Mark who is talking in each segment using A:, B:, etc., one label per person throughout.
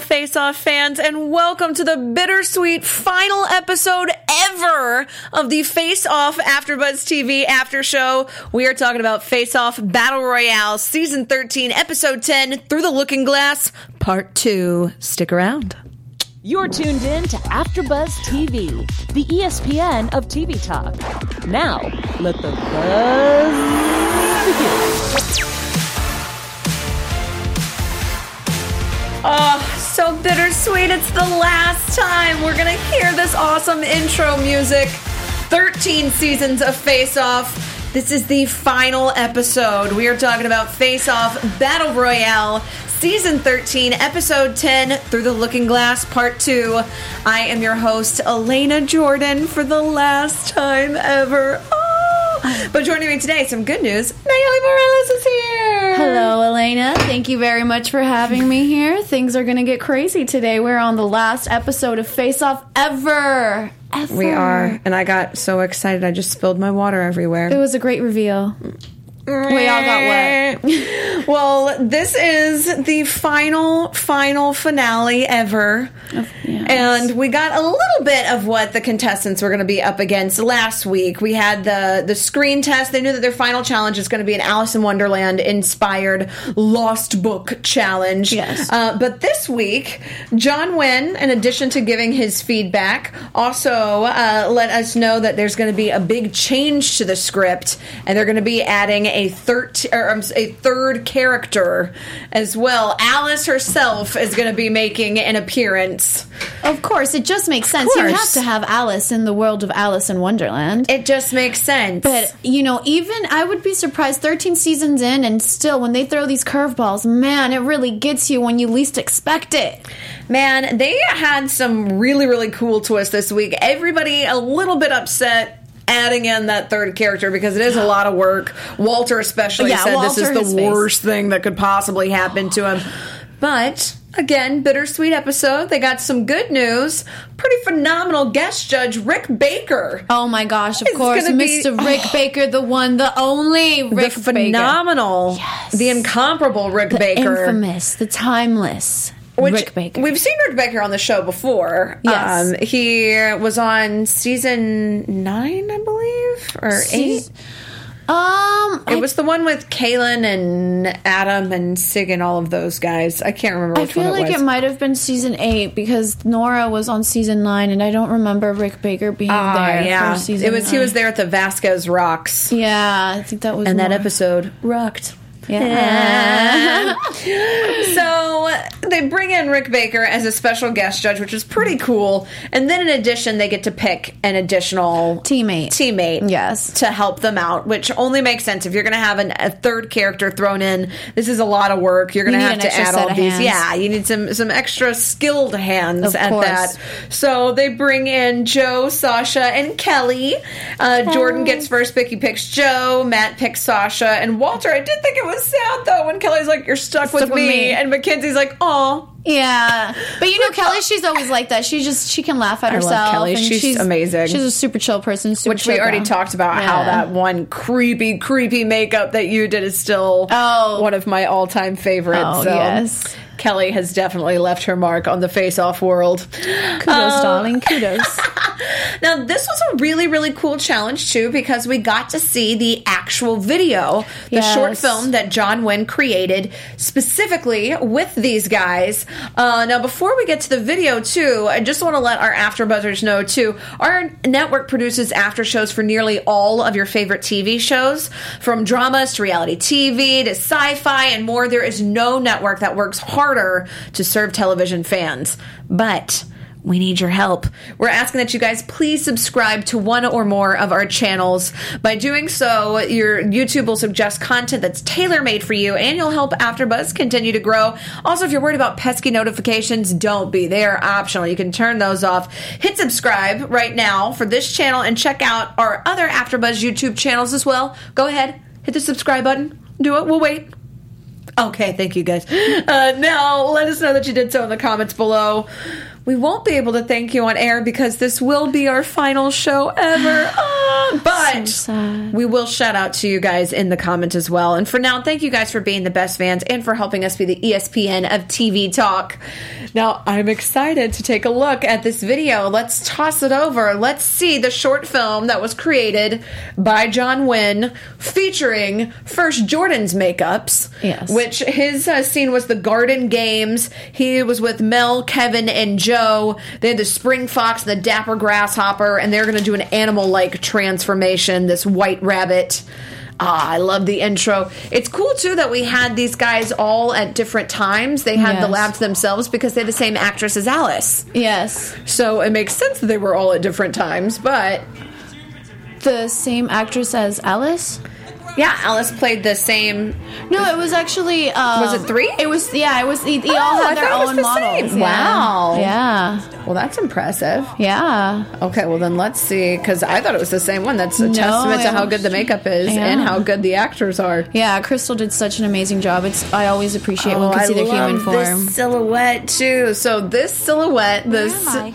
A: Face Off fans, and welcome to the bittersweet final episode ever of the Face Off AfterBuzz TV After Show. We are talking about Face Off Battle Royale, Season 13, Episode 10, Through the Looking Glass, Part 2. Stick around.
B: You're tuned in to AfterBuzz TV, the ESPN of TV talk. Now, let the buzz begin.
A: Oh, so bittersweet. It's the last time we're going to hear this awesome intro music. 13 seasons of Face Off. This is the final episode. We are talking about Face Off Battle Royale, Season 13, Episode 10, Through the Looking Glass, Part 2. I am your host, Alana Jordan, for the last time ever. Oh. But joining me today, some good news. Nayeli Morales is here.
C: Hello, Alana. Thank you very much for having me here. Things are going to get crazy today. We're on the last episode of Face Off ever. Ever.
A: We are, and I got so excited I just spilled my water everywhere.
C: It was a great reveal. We all got wet.
A: well, this is the final, final finale ever.
C: yes.
A: And we got a little bit of what the contestants were going to be up against last week. We had the the screen test. They knew that their final challenge is going to be an Alice in Wonderland inspired Lost Book challenge.
C: Yes.
A: Uh, but this week, John Wynn, in addition to giving his feedback, also uh, let us know that there's going to be a big change to the script, and they're going to be adding a third or, um, a third character as well. Alice herself is going to be making an appearance.
C: Of course, it just makes sense. You have to have Alice in the world of Alice in Wonderland.
A: It just makes sense.
C: but, you know, even I would be surprised 13 seasons in, and still, when they throw these curveballs, man, it really gets you when you least expect it.
A: Man, they had some really, really cool twists this week. Everybody a little bit upset adding in that third character because it is a lot of work. Walter especially
C: Yeah,
A: said
C: Walter,
A: this is the
C: face.
A: worst thing that could possibly happen to him. But again, bittersweet episode. They got some good news. Pretty phenomenal guest judge Rick Baker.
C: Oh my gosh, of
A: It's
C: course,
A: gonna be-
C: Mr. Rick Baker, the one, the only Rick Baker.
A: the
C: Baker.
A: phenomenal,
C: Yes.
A: the incomparable Rick
C: The
A: Baker.
C: infamous, the timeless
A: Which
C: Rick Baker.
A: We've seen Rick Baker on the show before.
C: Yes.
A: Um, he was on season nine, I believe, or eight.
C: um,
A: It
C: I,
A: was the one with Kaylin and Adam and Sig and all of those guys. I can't remember
C: I feel
A: it
C: like
A: was.
C: it might have been season eight because Nora was on season nine, and I don't remember Rick Baker being
A: Ah,
C: there.
A: yeah,
C: for season
A: it was. He was there at the Vasquez Rocks,
C: Yeah, I think that was.
A: and that episode rocked.
C: Yeah.
A: So they bring in Rick Baker as a special guest judge, which is pretty cool. And then in addition, they get to pick an additional
C: Teammate.
A: teammate
C: Yes.
A: to help them out, which only makes sense if you're going to have an, a third character thrown in. This is a lot of work. You're going to have to add all
C: of
A: these.
C: hands.
A: Yeah, you need some some extra skilled hands
C: Of
A: at
C: course.
A: that. So they bring in Joe, Sasha, and Kelly. Uh, Jordan gets first pick. He picks Joe. Matt picks Sasha, and Walter. I did think it was sad though when Kelly's like, "You're stuck, with,
C: Stuck with
A: me.
C: me.
A: and Mackenzie's like, "Oh."
C: Yeah, but you know Kelly, she's always like that. She just she can laugh at
A: love
C: herself.
A: Kelly.
C: and
A: She's amazing.
C: She's a super chill person. Super
A: Which we already
C: girl.
A: talked about how that one creepy, creepy makeup that you did is still
C: Oh.
A: one of my all time favorites.
C: Oh,
A: so
C: yes.
A: Kelly has definitely left her mark on the face off world.
C: Kudos,
A: Um,
C: darling. Kudos.
A: Now, this was a really, really cool challenge, too, because we got to see the actual video, the
C: Yes.
A: short film that John Wynn created specifically with these guys. Uh, now, before we get to the video, too, I just want to let our AfterBuzzers know, too, our network produces after shows for nearly all of your favorite TV shows, from dramas to reality TV to sci fi and more. There is no network that works harder to serve television fans. But we need your help. We're asking that you guys please subscribe to one or more of our channels. By doing so, your YouTube will suggest content that's tailor made for you and you'll help AfterBuzz continue to grow. Also, if you're worried about pesky notifications, don't be. They are optional. You can turn those off. Hit subscribe right now for this channel and check out our other AfterBuzz YouTube channels as well. Go ahead, hit the subscribe button. Do it. We'll wait. Okay, thank you guys. Uh, now, let us know that you did so in the comments below. We won't be able to thank you on air because this will be our final show ever. Ah, but
C: So
A: we will shout out to you guys in the comment as well. And for now, thank you guys for being the best fans and for helping us be the ESPN of TV talk. Now, I'm excited to take a look at this video. Let's toss it over. Let's see the short film that was created by John Wynn featuring first Jordan's makeups.
C: Yes.
A: Which his uh, scene was the Garden Games. He was with Mel, Kevin, and Joe. They had the Spring Fox and the Dapper Grasshopper, and they're going to do an animal like transformation, this white rabbit. Ah, I love the intro. It's cool too that we had these guys all at different times. They had the
C: Yes.
A: lab to themselves because they're the same actress as Alice.
C: Yes.
A: So it makes sense that they were all at different times, but
C: The same actress as Alice?
A: Yeah, Alice played the same.
C: No, it was actually. Um,
A: Was it three?
C: It was. Yeah, it was. They, they
A: Oh,
C: all
A: I
C: had their
A: thought it was
C: own
A: the
C: models. Yeah.
A: Wow.
C: Yeah.
A: Well, that's impressive.
C: Yeah.
A: Okay, well then let's see because I thought it was the same one. That's a
C: No,
A: testament to how good the makeup is
C: Yeah.
A: and how good the actors are.
C: Yeah, Crystal did such an amazing job. It's I always appreciate when
A: Oh,
C: we can see their
A: love
C: human form.
A: This silhouette too. So this silhouette, this
D: Oh.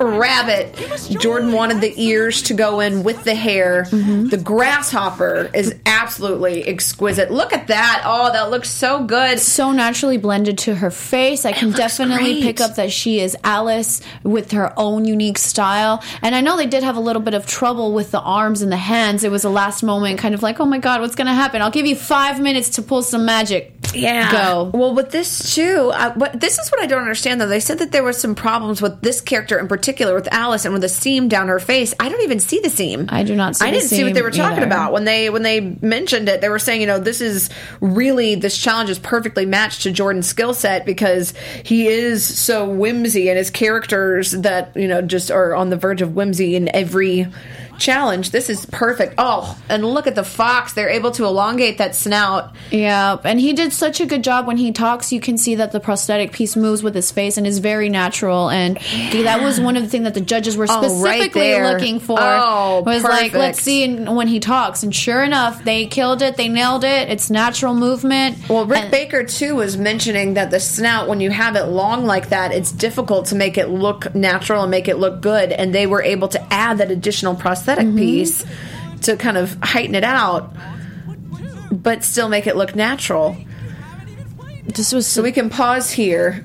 A: Rabbit, Jordan wanted the ears to go in with the hair.
C: Mm-hmm.
A: The grasshopper is absolutely exquisite. Look at that! Oh, that looks so good.
C: so naturally blended to her face. I can definitely
A: great.
C: pick up that she is Alice with her own unique style. And I know they did have a little bit of trouble with the arms and the hands. It was a last moment kind of like, oh my God, what's going to happen? I'll give you five minutes to pull some magic.
A: Yeah.
C: Go.
A: Well, with this too, uh, but this is what I don't understand though. They said that there were some problems with this character in particular, with Alice, and with the seam down her face. I don't even see the seam.
C: I do not see
A: I didn't see what they were talking
C: either.
A: about when they when they mentioned it. They were saying, you know, this is really this challenge is perfectly matched to Jordan's skill set because he is so whimsy and his characters that you know just are on the verge of whimsy in every challenge. This is perfect. Oh, and look at the fox. They're able to elongate that snout.
C: Yeah, and he did such a good job when he talks. You can see that the prosthetic piece moves with his face and is very natural. And that was one of the things that the judges were
A: Oh, right
C: specifically looking for.
A: Oh,
C: was like, let's see when he talks. And sure enough, they killed it. They nailed it. It's natural movement.
A: Well, Rick
C: And-
A: Baker too was mentioning that the snout, when you have it long like that, it's difficult to make it look natural and make it look good. And they were able to add that additional prosthetic
C: Mm-hmm.
A: piece to kind of heighten it out, but still make it look natural.
C: This was
A: So we can pause here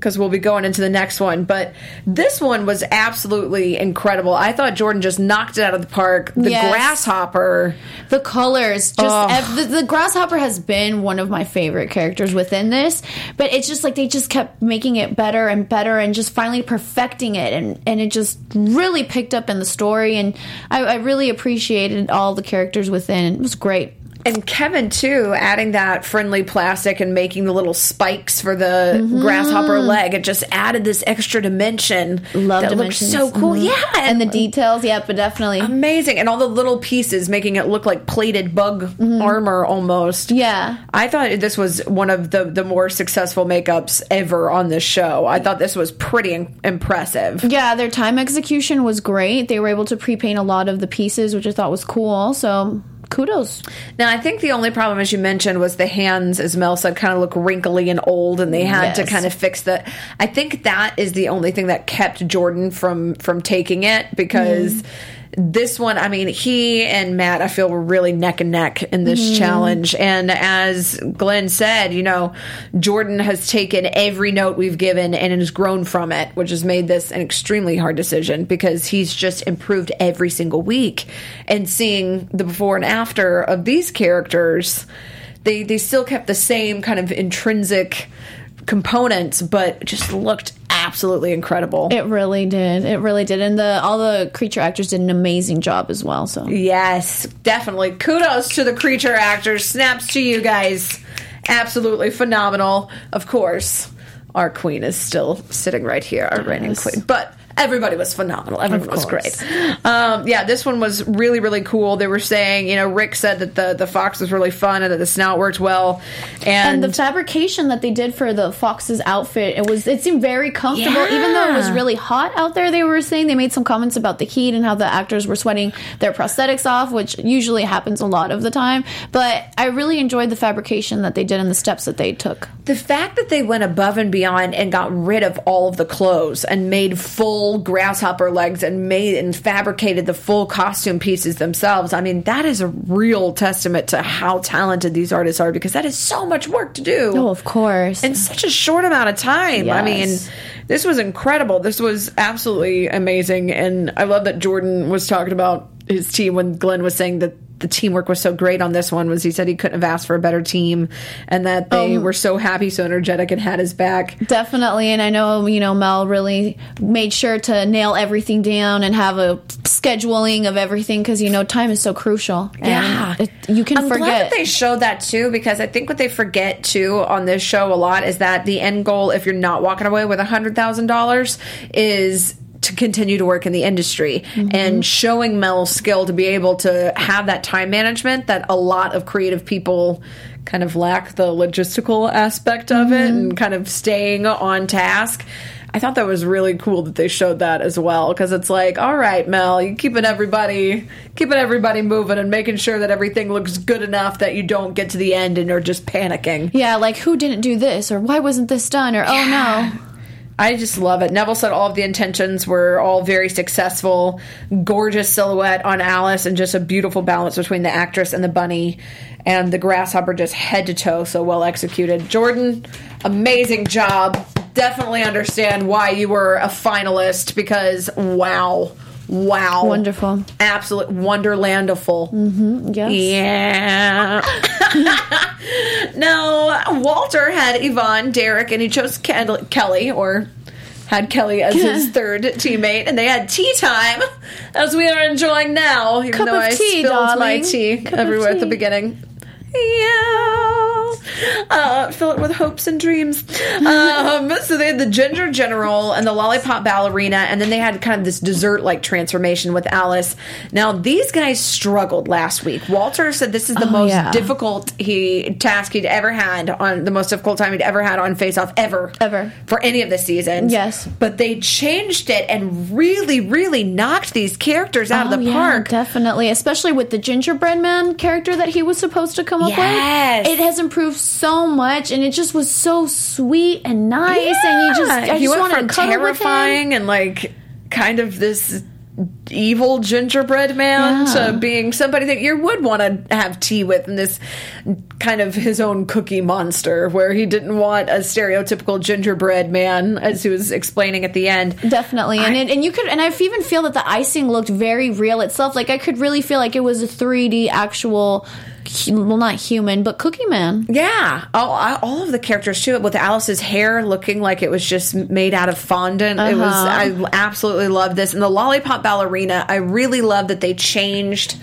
A: because we'll be going into the next one. But this one was absolutely incredible. I thought Jordan just knocked it out of the park. The
C: Yes.
A: grasshopper.
C: the colors just
A: Oh.
C: ev- the, the grasshopper has been one of my favorite characters within this but it's just like they just kept making it better and better and just finally perfecting it and and it just really picked up in the story and i, I really appreciated all the characters within it was great
A: And Kevin too, adding that friendly plastic and making the little spikes for the grasshopper leg, it just added this extra dimension.
C: love
A: that looks so cool.
C: Mhm.
A: Yeah,
C: and the details yeah but definitely
A: amazing, and all the little pieces making it look like plated bug armor almost.
C: Mm-hmm. Yeah.
A: I thought this was one of the the more successful makeups ever on this show. I thought this was pretty im- impressive.
C: yeah their time execution was great they were able to pre-paint a lot of the pieces which i thought was cool so kudos
A: Now, I think the only problem, as you mentioned, was the hands, as Mel said, kind of look wrinkly and old, and they had to kind of fix that. I think that is the only thing that kept Jordan from from taking it because. Mm-hmm. This one, I mean, he and Matt, I feel were really neck and neck in this mm-hmm. challenge. And as Glenn said, you know, Jordan has taken every note we've given and has grown from it, which has made this an extremely hard decision because he's just improved every single week. And seeing the before and after of these characters, they they still kept the same kind of intrinsic components, but just looked absolutely incredible.
C: It really did. It really did. And the all the creature actors did an amazing job as well. So
A: Yes, definitely. Kudos to the creature actors. Snaps to you guys. Absolutely phenomenal. Of course, our queen is still sitting right here, our reigning queen. But everybody was phenomenal. Everyone was great. Um, yeah, this one was really really cool. They were saying, you know, Rick said that the the fox was really fun and that the snout worked well, and,
C: and the fabrication that they did for the fox's outfit it was it seemed very comfortable even though it was really hot out there they were saying they made some comments about the heat and how the actors were sweating their prosthetics off which usually happens a lot of the time but i really enjoyed the fabrication that they did and the steps that they took
A: the fact that they went above and beyond and got rid of all of the clothes and made full grasshopper legs and made and fabricated the full costume pieces themselves. I mean, that is a real testament to how talented these artists are because that is so much work to do.
C: oh of course
A: in such a short amount of time. I mean, this was incredible. This was absolutely amazing. And I love that Jordan was talking about his team when Glenn was saying that the teamwork was so great on this one was he said he couldn't have asked for a better team and that they
C: Um,
A: were so happy so energetic and had his back
C: Definitely, and I know you know Mel really made sure to nail everything down and have a scheduling of everything because you know time is so crucial. And
A: Yeah.
C: it, you can
A: I'm glad
C: forget.
A: that they showed that too because I think what they forget too on this show a lot is that the end goal, if you're not walking away with a hundred thousand dollars, is to continue to work in the industry mm-hmm. and showing Mel's skill to be able to have that time management that a lot of creative people kind of lack the logistical aspect of it mm-hmm. and kind of staying on task. I thought that was really cool that they showed that as well because it's like, all right, Mel, you keeping everybody, keeping everybody moving and making sure that everything looks good enough that you don't get to the end and are just panicking.
C: yeah, like who didn't do this or why wasn't this done or oh no.
A: I just love it. Neville said all of the intentions were all very successful. Gorgeous silhouette on Alice and just a beautiful balance between the actress and the bunny and the grasshopper just head to toe so well executed. Jordan, amazing job. Definitely understand why you were a finalist because wow. Wow.
C: Wonderful.
A: Absolute wonderlandful. Mm-hmm.
C: Yes.
A: Yeah. no, Walter had Yvonne, Derek, and he chose Kel- Kelly, or had Kelly as his third teammate, and they had tea time, as we are enjoying now. Even
C: Cup
A: though I
C: tea,
A: spilled my tea
C: Cup
A: everywhere at the beginning. Yeah. Uh, fill it with hopes and dreams. Um, so they had the ginger general and the lollipop ballerina, and then they had kind of this dessert like transformation with Alice. Now these guys struggled last week. Walter said this is the
C: Oh,
A: most
C: yeah.
A: difficult he task he'd ever had on the most difficult time he'd ever had on Face Off ever
C: Ever.
A: for any of the seasons.
C: Yes.
A: but they changed it and really, really knocked these characters out
C: Oh,
A: of the
C: yeah,
A: park.
C: definitely. Especially with the gingerbread man character that he was supposed to come up
A: Yes.
C: with. It has improved so much, and it just was so sweet and nice, and you just, I
A: he
C: just
A: went from
C: to cuddle with him.
A: terrifying and like kind of this evil gingerbread man
C: Yeah.
A: to being somebody that you would want to have tea with and this kind of his own cookie monster where he didn't want a stereotypical gingerbread man as he was explaining at the end
C: Definitely, and it, and you could, and I even feel that the icing looked very real itself. Like I could really feel like it was a 3D actual, well, not human, but Cookie Man.
A: Yeah, all, I- all of the characters too. With Alice's hair looking like it was just made out of fondant, it was.
C: Uh-huh.
A: I absolutely love this. And the lollipop ballerina, I really love that they changed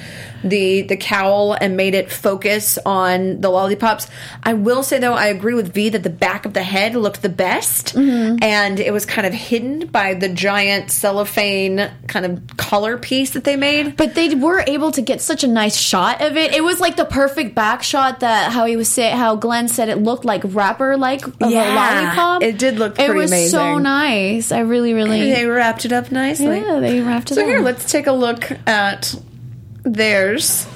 A: the the cowl and made it focus on the lollipops. I will say though, I agree with V that the back of the head looked the best,
C: Mm-hmm.
A: and it was kind of hidden by the giant cellophane kind of color piece that they made.
C: But they were able to get such a nice shot of it. It was like the perfect back shot that how he was say how Glenn said it looked like wrapper like of a lollipop.
A: it did look
C: It was so nice. I really, really.
A: They wrapped it up nicely.
C: yeah, they wrapped it
A: So
C: up.
A: here, let's take a look at theirs.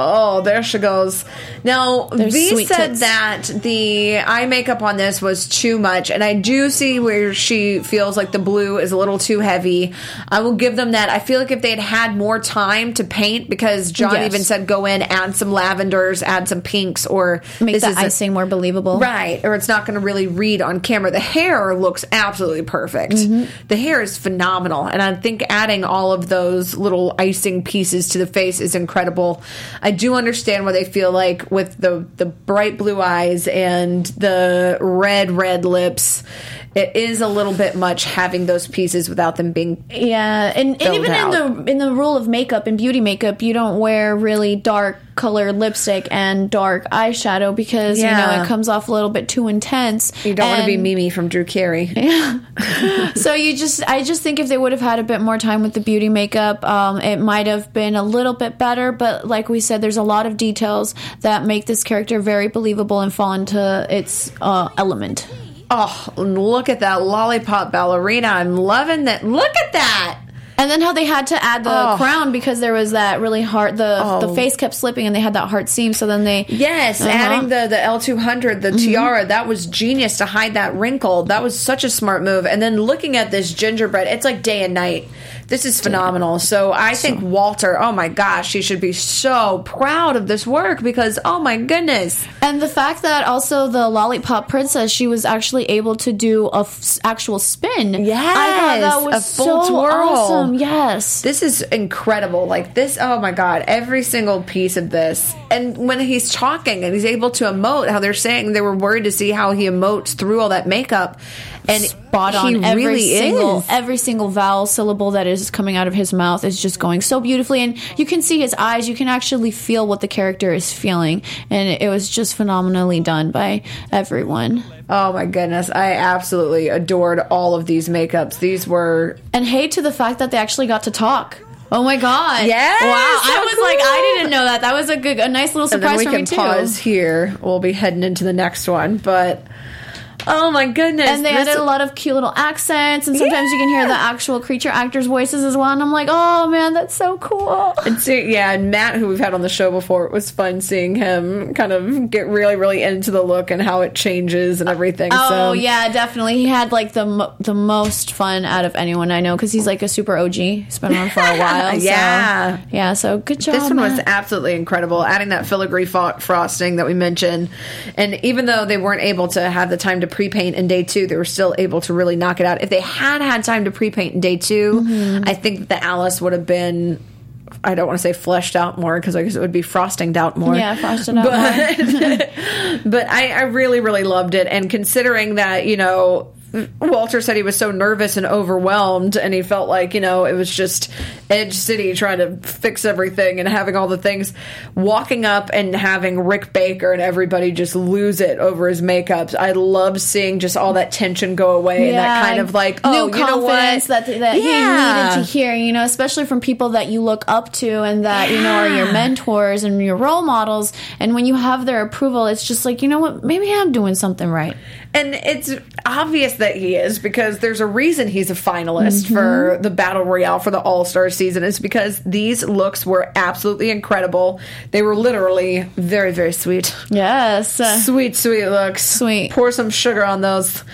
A: Oh, there she goes. Now,
C: There's
A: V said
C: tits.
A: that the eye makeup on this was too much, and I do see where she feels like the blue is a little too heavy. I will give them that. I feel like if they had had more time to paint, because John
C: Yes.
A: even said go in, add some lavenders, add some pinks, or
C: make
A: this
C: the
A: is a-
C: icing more believable.
A: Right, or it's not going to really read on camera. The hair looks absolutely perfect. Mm-hmm. The hair is phenomenal, and I think adding all of those little icing pieces to the face is incredible. I do understand what they feel like with the the bright blue eyes and the red red lips, it is a little bit much having those pieces without them being
C: Yeah, and, and even
A: out.
C: in the in the rule of makeup and beauty makeup, you don't wear really dark colored lipstick and dark eyeshadow because you know it comes off a little bit too intense.
A: you don't want to be Mimi from Drew Carey. Yeah.
C: So you just i just think if they would have had a bit more time with the beauty makeup um, it might have been a little bit better but like we said there's a lot of details that make this character very believable and fall into its uh, element
A: Oh, look at that lollipop ballerina! I'm loving that. Look at that.
C: and then how they had to add the
A: Oh.
C: crown because there was that really hard the
A: Oh.
C: the face kept slipping and they had that hard seam so then they
A: Yes,
C: Uh-huh.
A: adding the the L two hundred, the tiara, that was genius to hide that wrinkle. That was such a smart move. And then looking at this gingerbread, it's like day and night. This is phenomenal. So I think Walter, oh my gosh, he should be so proud of this work because oh my goodness.
C: And the fact that also the lollipop princess, she was actually able to do a f- actual spin. I thought that was
A: a full
C: so
A: twirl.
C: awesome. Yes.
A: This is incredible. Like this, oh my god, every single piece of this. And when he's talking and he's able to emote, how they're saying they were worried to see how he emotes through all that makeup. And
C: Spot on.
A: he
C: every
A: really
C: single
A: is.
C: every single vowel syllable that is coming out of his mouth is just going so beautifully, and you can see his eyes. You can actually feel what the character is feeling, and it was just phenomenally done by everyone.
A: Oh my goodness, I absolutely adored all of these makeups. These were
C: And hey to the fact that they actually got to talk. Oh my god!
A: Yes,
C: Wow! I
A: so
C: was like, I didn't know that. That was a good, a nice little
A: and then
C: surprise
A: we
C: for
A: can
C: me too.
A: pause here. We'll be heading into the next one, but oh my goodness.
C: And they
A: this-
C: added a lot of cute little accents, and sometimes you can hear the actual creature actors' voices as well. And I'm like, oh man, that's so cool.
A: And see, yeah, and Matt, who we've had on the show before, it was fun seeing him kind of get really, really into the look and how it changes and everything.
C: Oh
A: so
C: yeah, definitely. He had like the mo- the most fun out of anyone I know because he's like a super OG. He's been on for a while. so-
A: Yeah.
C: yeah. So good job.
A: This one was absolutely incredible, adding that filigree fo- frosting that we mentioned. And even though they weren't able to have the time to pre paint in day two, they were still able to really knock it out. If they had had time to pre paint in day 2
C: Mm-hmm.
A: I think the Alice would have been. I don't want to say fleshed out more because I guess it would be frosting out more.
C: Yeah, frosted out
A: but, but I, I really, really loved it. And considering that, you know, Walter said he was so nervous and overwhelmed, and he felt like, you know, it was just Edge City trying to fix everything and having all the things. Walking up and having Rick Baker and everybody just lose it over his makeups. I love seeing just all that tension go away and that kind of like, oh, you know what?
C: confidence that that
A: Yeah.
C: you needed to hear. You know, especially from people that you look up to and that you know are your mentors and your role models. And when you have their approval, it's just like you know what, maybe I'm doing something right.
A: And it's obvious that he is because there's a reason he's a finalist
C: Mm-hmm.
A: for the Battle Royale for the All Star season. It's because these looks were absolutely incredible. They were literally very, very sweet.
C: Yes.
A: Sweet, sweet looks.
C: Sweet.
A: Pour some sugar on those.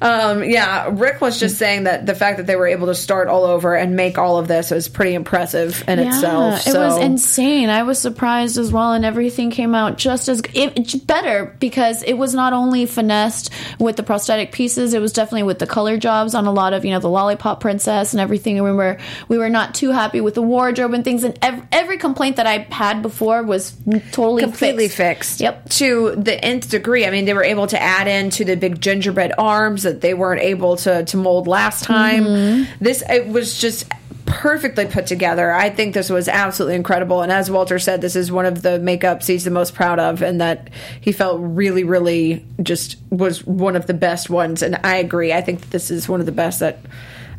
A: Um, yeah, Rick was just saying that the fact that they were able to start all over and make all of this was pretty impressive in itself.
C: it was insane. I was surprised as well, and everything came out just as it, better because it was not only finessed with the prosthetic pieces, it was definitely with the color jobs on a lot of you know the lollipop princess and everything. I remember we were not too happy with the wardrobe and things, and ev- every complaint that I had before was totally
A: completely
C: fixed.
A: fixed.
C: Yep.
A: To the nth degree. I mean, they were able to add in to the big gingerbread arms that they weren't able to to mold last time.
C: Mm-hmm.
A: This it was just perfectly put together. I think this was absolutely incredible. And as Walter said, this is one of the makeups he's the most proud of, and that he felt really, really just was one of the best ones. And I agree. I think this is one of the best that.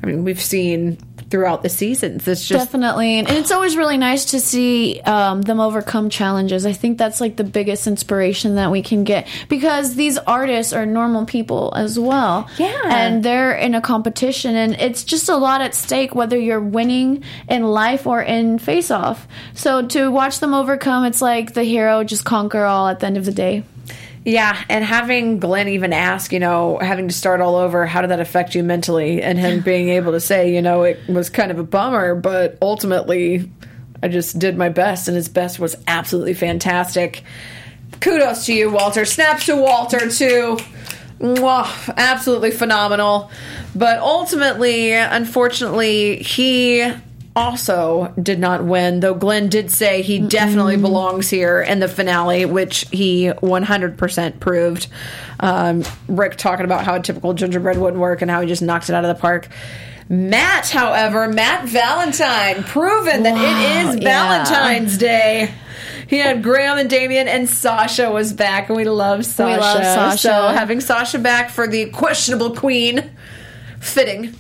A: I mean, we've seen throughout the seasons. It's just
C: Definitely, and it's always really nice to see um, them overcome challenges. I think that's like the biggest inspiration that we can get because these artists are normal people as well.
A: Yeah.
C: and they're in a competition, and it's just a lot at stake whether you're winning in life or in face off. So to watch them overcome, it's like the hero just conquer all at the end of the day.
A: Yeah, and having Glenn even ask, you know, having to start all over, how did that affect you mentally? And him being able to say, you know, it was kind of a bummer, but ultimately, I just did my best, and his best was absolutely fantastic. Kudos to you, Walter. Snaps to Walter, too. Mwah, absolutely phenomenal. But ultimately, unfortunately, he also did not win, though Glenn did say he definitely belongs here in the finale, which he 100% proved. Um, Rick talking about how a typical gingerbread wouldn't work and how he just knocked it out of the park. Matt, however, Matt Valentine, proven that it is
C: yeah.
A: Valentine's Day. He had Graham and Damien, and Sasha was back, and we love Sasha.
C: We love Sasha.
A: So having Sasha back for the questionable queen, fitting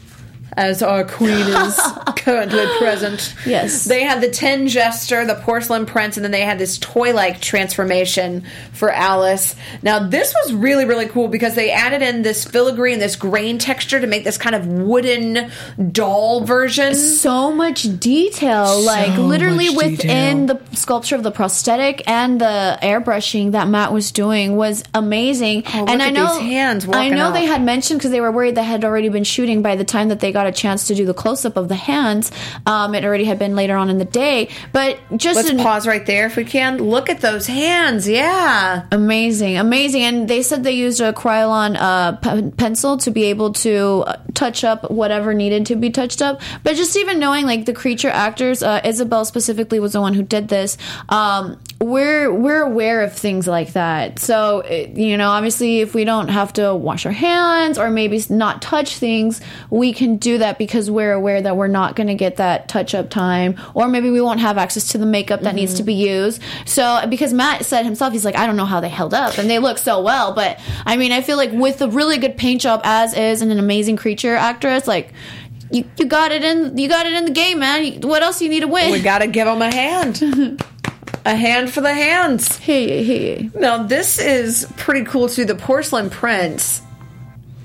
A: as our queen is currently present.
C: Yes.
A: They had the Tin Jester, the Porcelain Prince, and then they had this toy like transformation for Alice. Now, this was really, really cool because they added in this filigree and this grain texture to make this kind of wooden doll version.
C: so much detail like literally within the sculpture of the prosthetic and the airbrushing that matt was doing was amazing
A: Oh,
C: and i know
A: these hands
C: i know they had mentioned because they were worried they had already been shooting by the time that they got a chance to do the close-up of the hands um, it already had been later on in the day but just
A: Let's
C: an-
A: pause right there if we can. Look at those hands. Yeah.
C: Amazing, amazing, and they said they used a Kryolan uh, p- pencil to be able to uh, touch up whatever needed to be touched up. But just even knowing, like the creature actors, uh, Isabel specifically was the one who did this. Um, we're we're aware of things like that, so you know, obviously, if we don't have to wash our hands or maybe not touch things, we can do that because we're aware that we're not going to get that touch up time, or maybe we won't have access to the makeup that needs to be mm-hmm. used. So because Matt said himself, he's like, I don't know how they held up, and they look so well. But I mean, I feel like with a really good paint job as is and an amazing creature actress, like. You, you got it in you got it in the game, man. What else you need to win?
A: We got to give them a hand. a hand for the hands.
C: hey, hey.
A: Now, this is pretty cool too. The porcelain prince.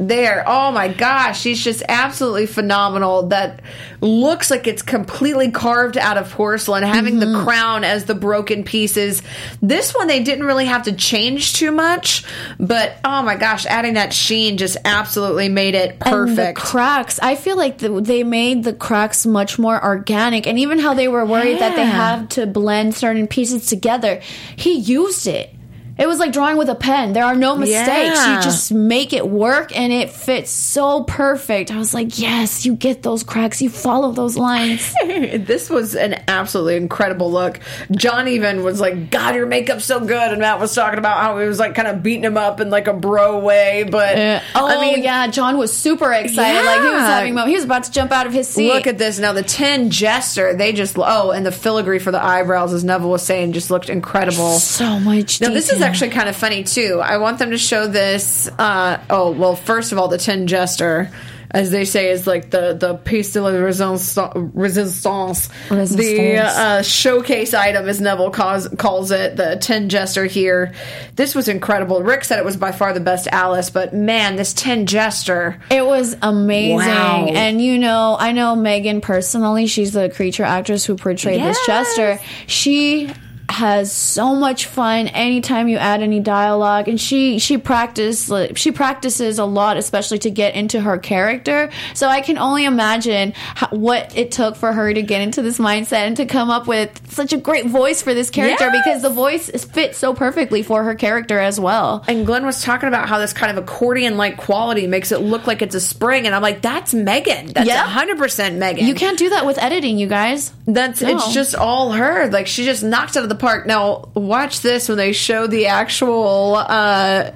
A: There. Oh my gosh, she's just absolutely phenomenal. That looks like it's completely carved out of porcelain, having the mm-hmm. crown as the broken pieces. This one they didn't really have to change too much, but oh my gosh, adding that sheen just absolutely made it
C: And
A: perfect.
C: the cracks. I feel like the, they made the cracks much more organic, and even how they were worried that they have to blend certain pieces together. He used it. It was like drawing with a pen. There are no mistakes.
A: Yeah.
C: You just make it work, and it fits so perfect. I was like, yes, you get those cracks. You follow those lines.
A: this was an absolutely incredible look. John even was like, "God, your makeup's so good," and Matt was talking about how he was like kind of beating him up in like a bro way. But
C: oh
A: I mean,
C: yeah, John was super excited. Like he was having, mo- he was about to jump out of his seat.
A: Look at this now. The 10 jester, they just oh, and the filigree for the eyebrows, as Neville was saying, just looked incredible.
C: so much.
A: Now this is
C: detail.
A: Actually kind of funny too. I want them to show this. Uh, oh well, first of all, the tin jester, as they say, is like the the piece de la resistance. resistance. The uh, showcase item, as Neville calls calls it, the tin jester here. This was incredible. Rick said it was by far the best Alice, but man, this tin jester.
C: It was amazing.
A: Wow.
C: And you know, I know Megan personally. She's the creature actress who portrayed this Jester. She has so much fun anytime you add any dialogue and she she practice like, she practices a lot especially to get into her character so i can only imagine how, what it took for her to get into this mindset and to come up with such a great voice for this character
A: Yes.
C: because the voice fits so perfectly for her character as well
A: And Glenn was talking about how this kind of accordion like quality makes it look like it's a spring, and I'm like, that's Megan. That's hundred percent Megan.
C: you can't do that with editing you guys
A: That's
C: No.
A: it's just all her. Like she just knocked it out of the park. Now watch this when they show the actual uh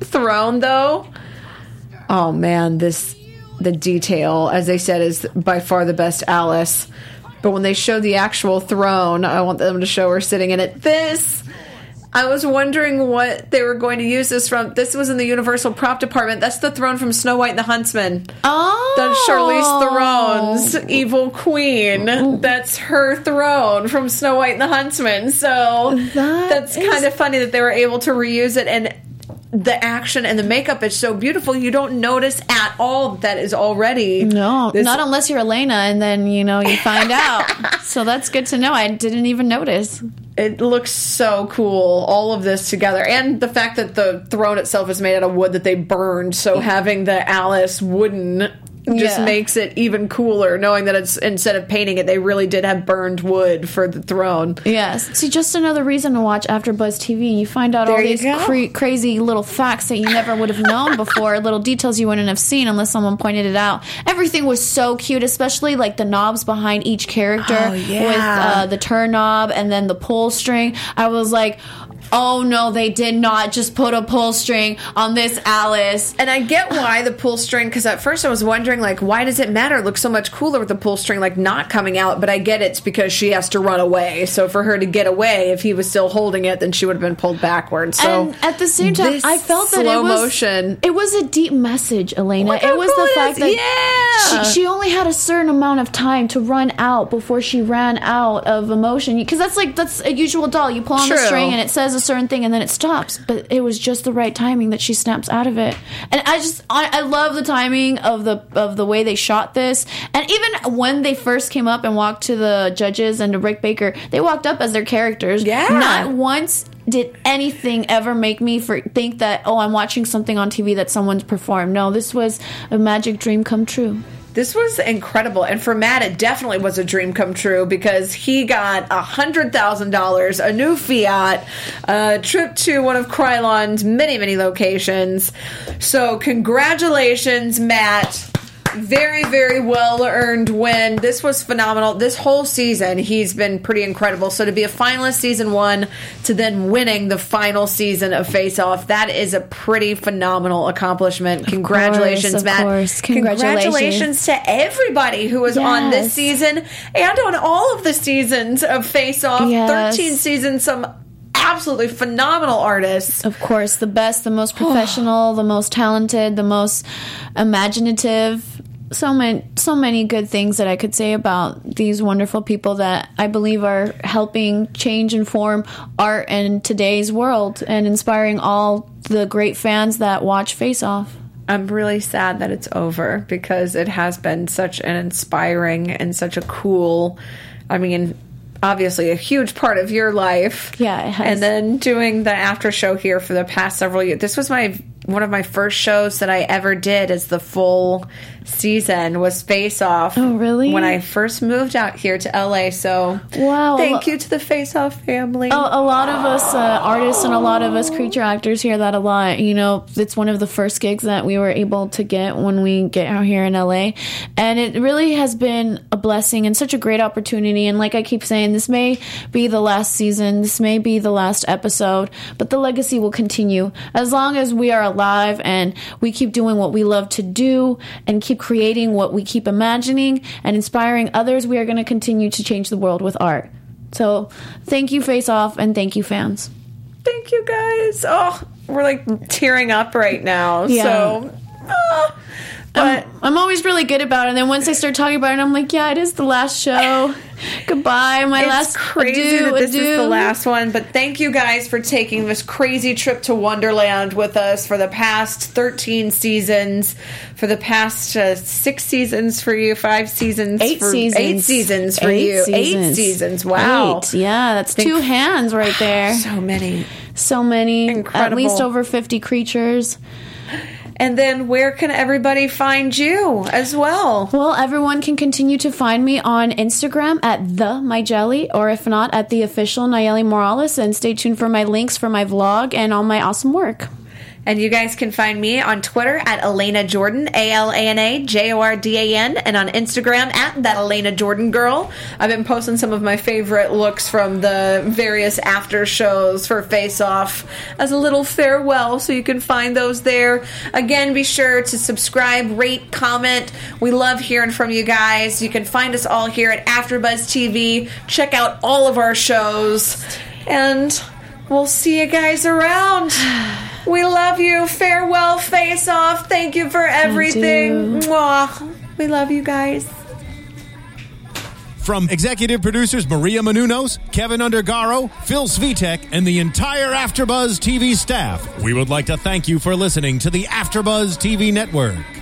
A: throne though. Oh man, this the detail, as they said, is by far the best Alice. But when they show the actual throne, I want them to show her sitting in it. This I was wondering what they were going to use this from. This was in the Universal prop department. That's the throne from Snow White and the Huntsman.
C: Oh,
A: That's Charlize Theron's evil queen. That's her throne from Snow White and the Huntsman. So
C: That
A: that's
C: is-
A: kind of funny that they were able to reuse it and the action and the makeup is so beautiful you don't notice at all that is already
C: No,
A: this-
C: not unless you're Alana, and then you know you find out. so that's good to know. I didn't even notice.
A: it looks so cool all of this together and the fact that the throne itself is made out of wood that they burned so having the alice wooden just
C: Yeah.
A: makes it even cooler knowing that it's instead of painting it, they really did have burned wood for the throne.
C: Yes. See, just another reason to watch after buzz TV. You find out all
A: There you
C: these cra- crazy little facts that you never would have known before, little details you wouldn't have seen unless someone pointed it out. Everything was so cute, especially like the knobs behind each character
A: Oh, yeah.
C: with uh, the turn knob and then the pull string. I was like, oh no, they did not just put a pull string on this Alice.
A: And I get why the pull string, because at first I was wondering, like, why does it matter? It looks so much cooler with the pull string, like, not coming out. But I get it's because she has to run away. So for her to get away, if he was still holding it, then she would have been pulled backwards. So
C: and at the same time, I felt that
A: slow
C: it was
A: motion.
C: It was a deep message,
A: Alana.
C: It was
A: cool
C: the fact
A: is.
C: that
A: Yeah.
C: she, she only had a certain amount of time to run out before she ran out of emotion. Because that's like that's a usual doll. You pull on the string and it says a certain thing, and then it stops. But it was just the right timing that she snaps out of it. And I just I, I love the timing of the of the way they shot this. And even when they first came up and walked to the judges and to Rick Baker, they walked up as their characters.
A: Yeah.
C: Not once did anything ever make me for, think that oh I'm watching something on TV that someone's performed. No, this was a magic dream come true.
A: This was incredible, and for Matt, it definitely was a dream come true because he got a hundred thousand dollars, a new Fiat, a trip to one of Kryolan's many, many locations. So, congratulations, Matt! Very, very well earned win. This was phenomenal. This whole season, he's been pretty incredible. So to be a finalist season one to then winning the final season of Face Off, that is a pretty phenomenal accomplishment. Congratulations,
C: of
A: Matt.
C: course. Congratulations.
A: Congratulations to everybody who was on this season and on all of the seasons of Face Off.
C: Yes.
A: 13 seasons, some absolutely phenomenal artists.
C: Of course, the best, the most professional, the most talented, the most imaginative. So many, so many good things that I could say about these wonderful people that I believe are helping change and form art in today's world and inspiring all the great fans that watch Face Off.
A: I'm really sad that it's over because it has been such an inspiring and such a cool, I mean, obviously a huge part of your life.
C: Yeah, it has.
A: And then doing the after show here for the past several years. This was my one of my first shows that I ever did as the full season was Face Off.
C: Oh, really?
A: When I first moved out here to LA. So
C: Wow.
A: thank you to the Face Off family.
C: a, a lot of us uh, artists and a lot of us creature actors hear that a lot. You know, it's one of the first gigs that we were able to get when we get out here in LA. And it really has been a blessing and such a great opportunity. And like I keep saying, this may be the last season, this may be the last episode, but the legacy will continue. As long as we are alive and we keep doing what we love to do and keep creating what we keep imagining and inspiring others, we are going to continue to change the world with art. So, thank you, Face Off, and thank you, fans.
A: Thank you guys. Oh, we're like tearing up right now.
C: Yeah.
A: So, ah. But
C: I'm always really good about it. And then once I start talking about it, I'm like, yeah, it is the last show. Goodbye, my last.
A: it's
C: last
A: crazy
C: adieu,
A: that this is the last one. But thank you guys for taking this crazy trip to Wonderland with us for the past 13 seasons, for the past uh, six seasons for you, five seasons,
C: Eight
A: for,
C: seasons.
A: eight seasons for
C: Eight
A: you, eight
C: seasons.
A: seasons. Wow,
C: Eight. Yeah, that's two hands right there.
A: so many.
C: So many. At least over 50 creatures.
A: And then where can everybody find you as well?
C: Well, everyone can continue to find me on Instagram at the my jelly, or if not, at the official Nayeli Morales. And stay tuned for my links for my vlog and all my awesome work.
A: And you guys can find me on Twitter at Alana Jordan, A L A N A J O R D A N, and on Instagram at that Alana Jordan girl. I've been posting some of my favorite looks from the various after shows for Face Off as a little farewell, so you can find those there. Again, be sure to subscribe, rate, comment. We love hearing from you guys. You can find us all here at AfterBuzz TV. Check out all of our shows, and we'll see you guys around. We love you. Farewell, face off. Thank you for everything. Mwah. We love you guys.
D: From executive producers Maria Menounos, Kevin Undergaro, Phil Svitek, and the entire Afterbuzz TV staff, we would like to thank you for listening to the Afterbuzz TV network.